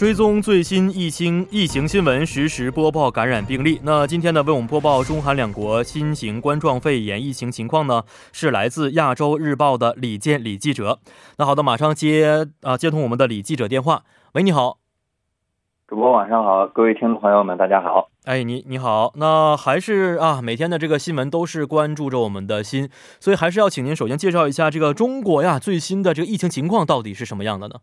追踪最新疫情疫情新闻，实时播报感染病例。那今天呢，为我们播报中韩两国新型冠状肺炎疫情情况呢，是来自亚洲日报的李健李记者。那好的，马上接啊接通我们的李记者电话。喂，你好，主播晚上好，各位听众朋友们，大家好。哎，你你好，那还是啊，每天的这个新闻都是关注着我们的心，所以还是要请您首先介绍一下这个中国呀最新的这个疫情情况到底是什么样的呢？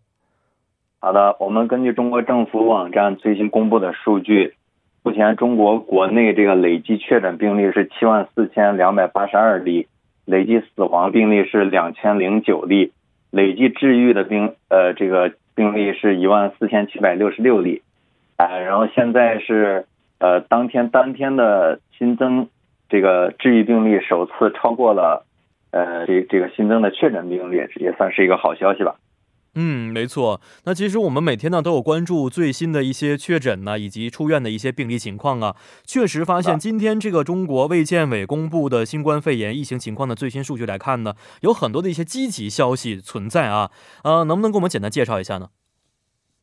好的，我们根据中国政府网站最新公布的数据，目前中国国内这个累计确诊病例是七万四千两百八十二例，累计死亡病例是两千零九例，累计治愈的病呃这个病例是一万四千七百六十六例，呃，然后现在是呃当天当天的新增这个治愈病例首次超过了呃这这个新增的确诊病例，也算是一个好消息吧。嗯，没错。那其实我们每天呢都有关注最新的一些确诊呢，以及出院的一些病例情况啊。确实发现，今天这个中国卫健委公布的新冠肺炎疫情情况的最新数据来看呢，有很多的一些积极消息存在啊。呃，能不能给我们简单介绍一下呢？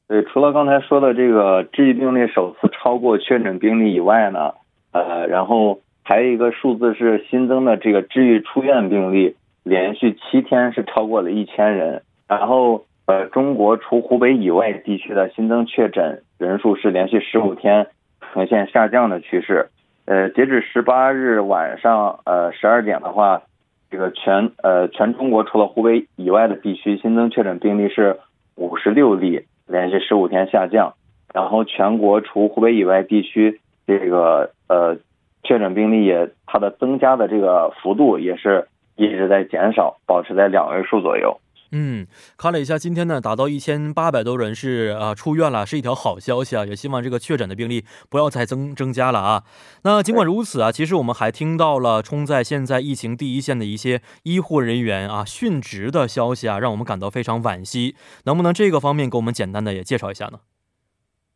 对，除了刚才说的这个治愈病例首次超过确诊病例以外呢，呃，然后还有一个数字是新增的这个治愈出院病例，连续七天是超过了一千人，然后。呃，中国除湖北以外地区的新增确诊人数是连续十五天呈现下降的趋势。呃，截止十八日晚上呃十二点的话，这个全呃全中国除了湖北以外的地区新增确诊病例是五十六例，连续十五天下降。然后全国除湖北以外地区这个呃确诊病例也它的增加的这个幅度也是一直在减少，保持在两位数左右。嗯，看了一下，今天呢达到一千八百多人是啊出院了，是一条好消息啊！也希望这个确诊的病例不要再增增加了啊。那尽管如此啊，其实我们还听到了冲在现在疫情第一线的一些医护人员啊殉职的消息啊，让我们感到非常惋惜。能不能这个方面给我们简单的也介绍一下呢？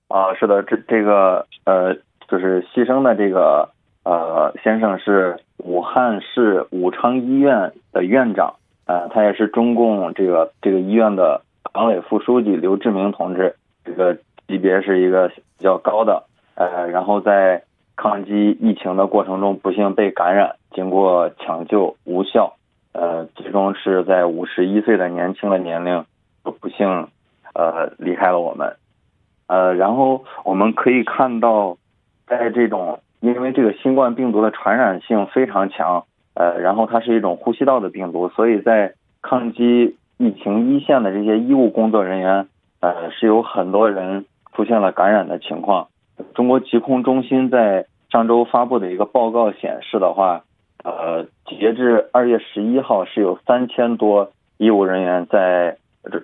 啊，是的，这这个呃，就是牺牲的这个呃先生是武汉市武昌医院的院长。呃，他也是中共这个这个医院的党委副书记刘志明同志，这个级别是一个比较高的。呃，然后在抗击疫情的过程中不幸被感染，经过抢救无效，呃，最终是在五十一岁的年轻的年龄不幸呃离开了我们。呃，然后我们可以看到，在这种因为这个新冠病毒的传染性非常强。呃，然后它是一种呼吸道的病毒，所以在抗击疫情一线的这些医务工作人员，呃，是有很多人出现了感染的情况。中国疾控中心在上周发布的一个报告显示的话，呃，截至二月十一号是有三千多医务人员在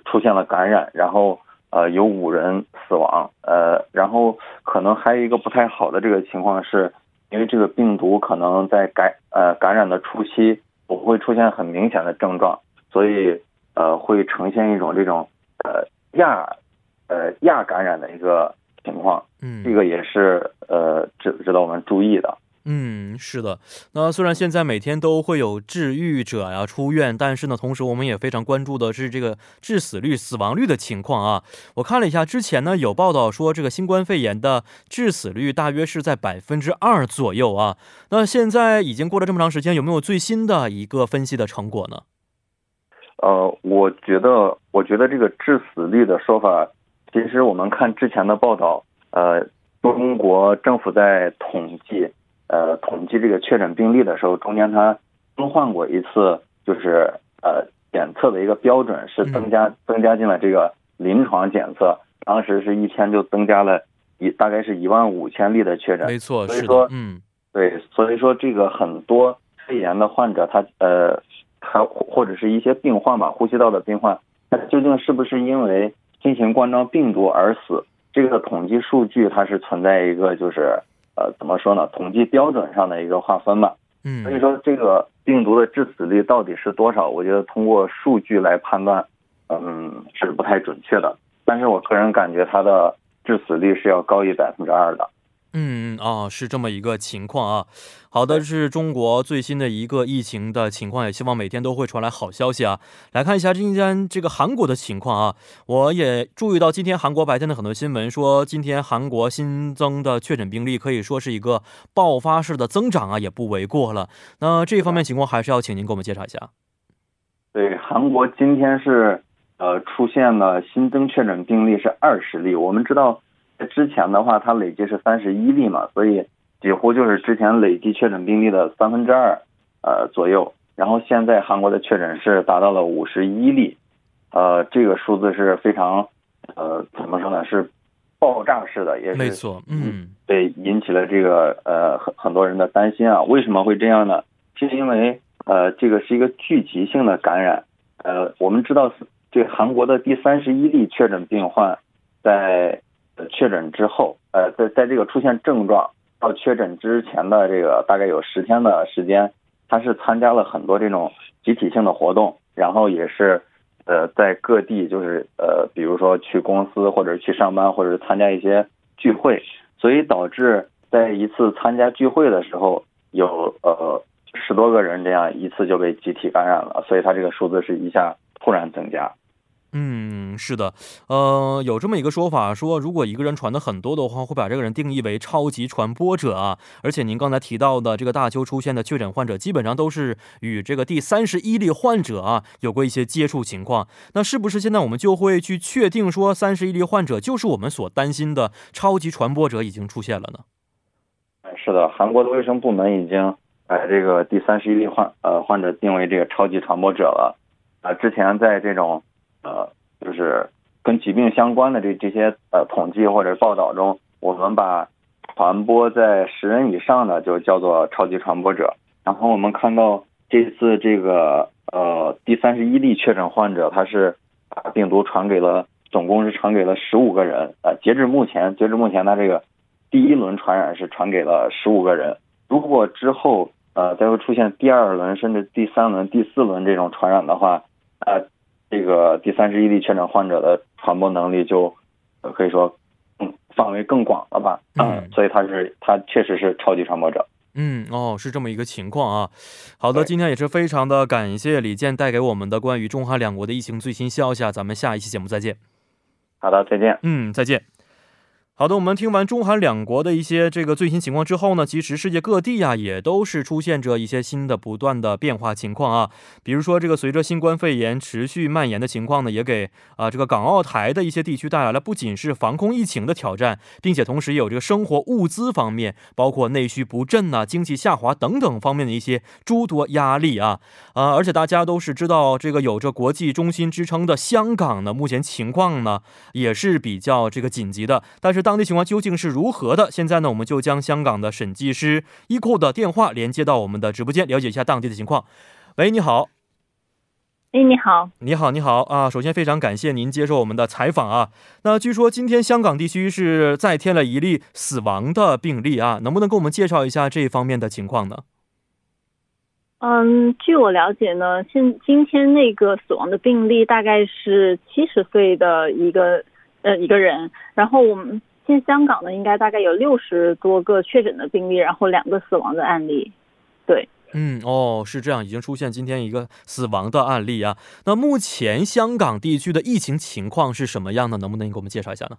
出现了感染，然后呃有五人死亡，呃，然后可能还有一个不太好的这个情况是。因为这个病毒可能在感呃感染的初期不会出现很明显的症状，所以呃会呈现一种这种呃亚呃亚感染的一个情况，嗯，这个也是呃值值得我们注意的。嗯，是的。那虽然现在每天都会有治愈者呀出院，但是呢，同时我们也非常关注的是这个致死率、死亡率的情况啊。我看了一下，之前呢有报道说，这个新冠肺炎的致死率大约是在百分之二左右啊。那现在已经过了这么长时间，有没有最新的一个分析的成果呢？呃，我觉得，我觉得这个致死率的说法，其实我们看之前的报道，呃，中国政府在统计。呃，统计这个确诊病例的时候，中间它更换过一次，就是呃检测的一个标准是增加增加进了这个临床检测，当时是一天就增加了一大概是一万五千例的确诊，没错，所以说嗯，对，所以说这个很多肺炎的患者，他呃他或者是一些病患吧，呼吸道的病患，他究竟是不是因为新型冠状病毒而死？这个统计数据它是存在一个就是。呃，怎么说呢？统计标准上的一个划分吧。嗯，所以说这个病毒的致死率到底是多少？我觉得通过数据来判断，嗯，是不太准确的。但是我个人感觉它的致死率是要高于百分之二的。嗯啊，是这么一个情况啊。好的，是中国最新的一个疫情的情况，也希望每天都会传来好消息啊。来看一下今天这个韩国的情况啊，我也注意到今天韩国白天的很多新闻说，今天韩国新增的确诊病例可以说是一个爆发式的增长啊，也不为过了。那这方面情况还是要请您给我们介绍一下。对，韩国今天是呃出现了新增确诊病例是二十例，我们知道。之前的话，它累计是三十一例嘛，所以几乎就是之前累计确诊病例的三分之二，呃左右。然后现在韩国的确诊是达到了五十一例，呃，这个数字是非常，呃，怎么说呢？是爆炸式的，也是没错，嗯，对，引起了这个呃很很多人的担心啊。为什么会这样呢？是因为呃这个是一个聚集性的感染，呃，我们知道这韩国的第三十一例确诊病患在。确诊之后，呃，在在这个出现症状到确诊之前的这个大概有十天的时间，他是参加了很多这种集体性的活动，然后也是呃在各地就是呃比如说去公司或者去上班或者参加一些聚会，所以导致在一次参加聚会的时候有呃十多个人这样一次就被集体感染了，所以他这个数字是一下突然增加。嗯，是的，呃，有这么一个说法，说如果一个人传的很多的话，会把这个人定义为超级传播者啊。而且您刚才提到的这个大邱出现的确诊患者，基本上都是与这个第三十一例患者啊有过一些接触情况。那是不是现在我们就会去确定说三十一例患者就是我们所担心的超级传播者已经出现了呢？是的，韩国的卫生部门已经把这个第三十一例患呃患者定为这个超级传播者了。啊，之前在这种呃，就是跟疾病相关的这这些呃统计或者报道中，我们把传播在十人以上的就叫做超级传播者。然后我们看到这次这个呃第三十一例确诊患者，他是把病毒传给了，总共是传给了十五个人。呃，截至目前，截至目前，他这个第一轮传染是传给了十五个人。如果之后呃再会出现第二轮甚至第三轮、第四轮这种传染的话，呃。这个第三十一例确诊患者的传播能力就可以说，嗯，范围更广了吧？嗯，所以他是他确实是超级传播者。嗯，哦，是这么一个情况啊。好的，今天也是非常的感谢李健带给我们的关于中韩两国的疫情最新消息啊。咱们下一期节目再见。好的，再见。嗯，再见。好的，我们听完中韩两国的一些这个最新情况之后呢，其实世界各地呀也都是出现着一些新的不断的变化情况啊。比如说，这个随着新冠肺炎持续蔓延的情况呢，也给啊这个港澳台的一些地区带来了不仅是防控疫情的挑战，并且同时也有这个生活物资方面，包括内需不振呐、经济下滑等等方面的一些诸多压力啊啊！而且大家都是知道，这个有着国际中心之称的香港呢，目前情况呢也是比较这个紧急的，但是。当地情况究竟是如何的？现在呢，我们就将香港的审计师伊库的电话连接到我们的直播间，了解一下当地的情况。喂，你好。哎，你好，你好，你好啊！首先非常感谢您接受我们的采访啊。那据说今天香港地区是再添了一例死亡的病例啊，能不能给我们介绍一下这方面的情况呢？嗯，据我了解呢，现今天那个死亡的病例大概是七十岁的一个呃一个人，然后我们。现香港呢，应该大概有六十多个确诊的病例，然后两个死亡的案例。对，嗯，哦，是这样，已经出现今天一个死亡的案例啊。那目前香港地区的疫情情况是什么样的？能不能给我们介绍一下呢？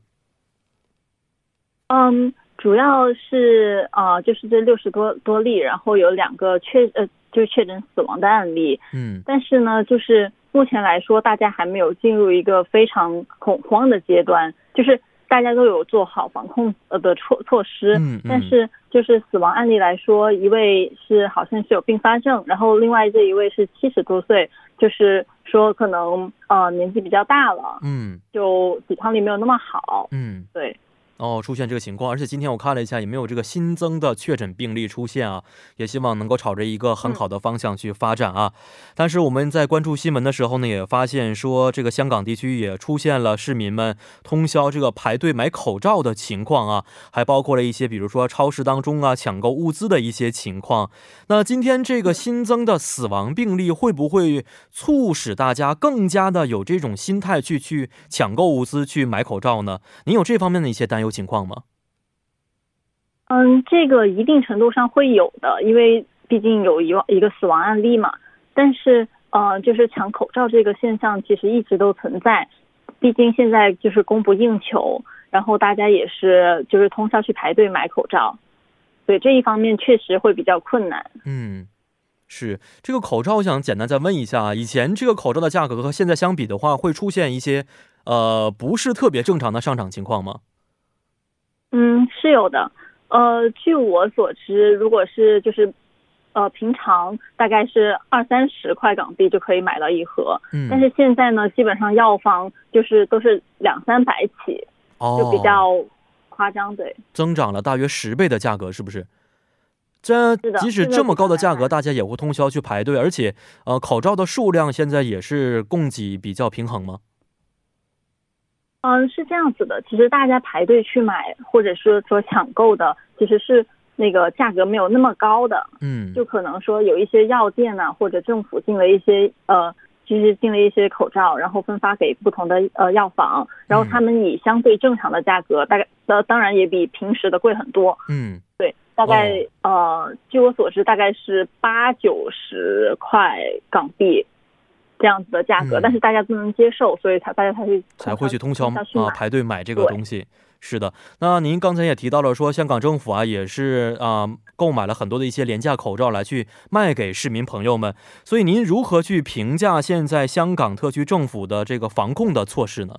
嗯，主要是啊，就是这六十多多例，然后有两个确呃，就是确诊死亡的案例。嗯，但是呢，就是目前来说，大家还没有进入一个非常恐慌的阶段，就是。大家都有做好防控呃的措措施，嗯，但是就是死亡案例来说，一位是好像是有并发症，然后另外这一位是七十多岁，就是说可能呃年纪比较大了，嗯，就抵抗力没有那么好，嗯，对。哦，出现这个情况，而且今天我看了一下，也没有这个新增的确诊病例出现啊，也希望能够朝着一个很好的方向去发展啊。但是我们在关注新闻的时候呢，也发现说，这个香港地区也出现了市民们通宵这个排队买口罩的情况啊，还包括了一些比如说超市当中啊抢购物资的一些情况。那今天这个新增的死亡病例会不会促使大家更加的有这种心态去去抢购物资、去买口罩呢？您有这方面的一些担忧？有情况吗？嗯，这个一定程度上会有的，因为毕竟有一一个死亡案例嘛。但是，呃，就是抢口罩这个现象其实一直都存在，毕竟现在就是供不应求，然后大家也是就是通宵去排队买口罩，所以这一方面确实会比较困难。嗯，是这个口罩，我想简单再问一下，以前这个口罩的价格和现在相比的话，会出现一些呃不是特别正常的上涨情况吗？有的。呃，据我所知，如果是就是，呃，平常大概是二三十块港币就可以买到一盒，嗯，但是现在呢，基本上药房就是都是两三百起，哦，就比较夸张，对，增长了大约十倍的价格，是不是？这即使这么高的价格，大家也会通宵去排队，而且，呃，口罩的数量现在也是供给比较平衡吗？嗯，是这样子的。其实大家排队去买，或者是说抢购的，其实是那个价格没有那么高的。嗯，就可能说有一些药店呐，或者政府进了一些呃，就是进了一些口罩，然后分发给不同的呃药房，然后他们以相对正常的价格，大概呃当然也比平时的贵很多。嗯，对，大概呃，据我所知，大概是八九十块港币。这样子的价格，但是大家不能接受，所以才大家才会才会去通宵啊排队买这个东西。是的，那您刚才也提到了说，香港政府啊也是啊购买了很多的一些廉价口罩来去卖给市民朋友们。所以您如何去评价现在香港特区政府的这个防控的措施呢？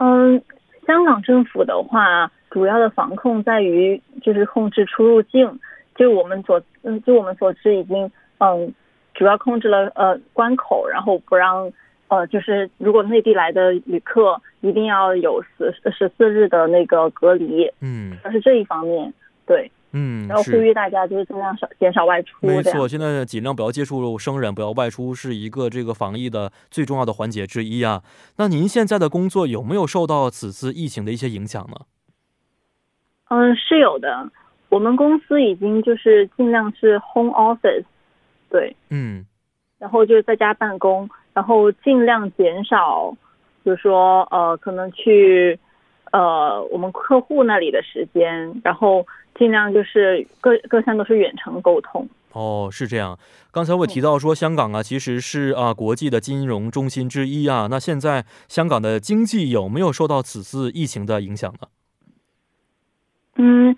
嗯，香港政府的话，主要的防控在于就是控制出入境。就我们所嗯，就我们所知，已经嗯。主要控制了呃关口，然后不让呃就是如果内地来的旅客一定要有十十四日的那个隔离，嗯，而是这一方面，对，嗯，然后呼吁大家就是尽量少减少外出，没错，现在尽量不要接触生人，不要外出，是一个这个防疫的最重要的环节之一啊。那您现在的工作有没有受到此次疫情的一些影响呢？嗯，是有的，我们公司已经就是尽量是 home office。对，嗯，然后就是在家办公，然后尽量减少，比如说呃，可能去呃我们客户那里的时间，然后尽量就是各各项都是远程沟通。哦，是这样。刚才我提到说，香港啊，其实是啊国际的金融中心之一啊。那现在香港的经济有没有受到此次疫情的影响呢？嗯。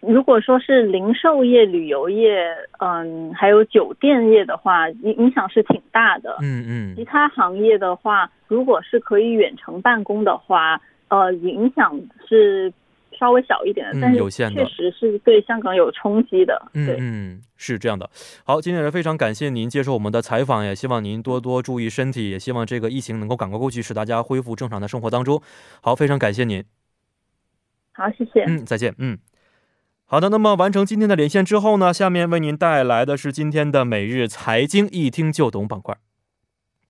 如果说是零售业、旅游业，嗯，还有酒店业的话，影影响是挺大的。嗯嗯。其他行业的话，如果是可以远程办公的话，呃，影响是稍微小一点的，但是确实是对香港有冲击的。嗯嗯，是这样的。好，今天也非常感谢您接受我们的采访，也希望您多多注意身体，也希望这个疫情能够赶快过去，使大家恢复正常的生活当中。好，非常感谢您。好，谢谢。嗯，再见。嗯。好的，那么完成今天的连线之后呢，下面为您带来的是今天的每日财经一听就懂板块。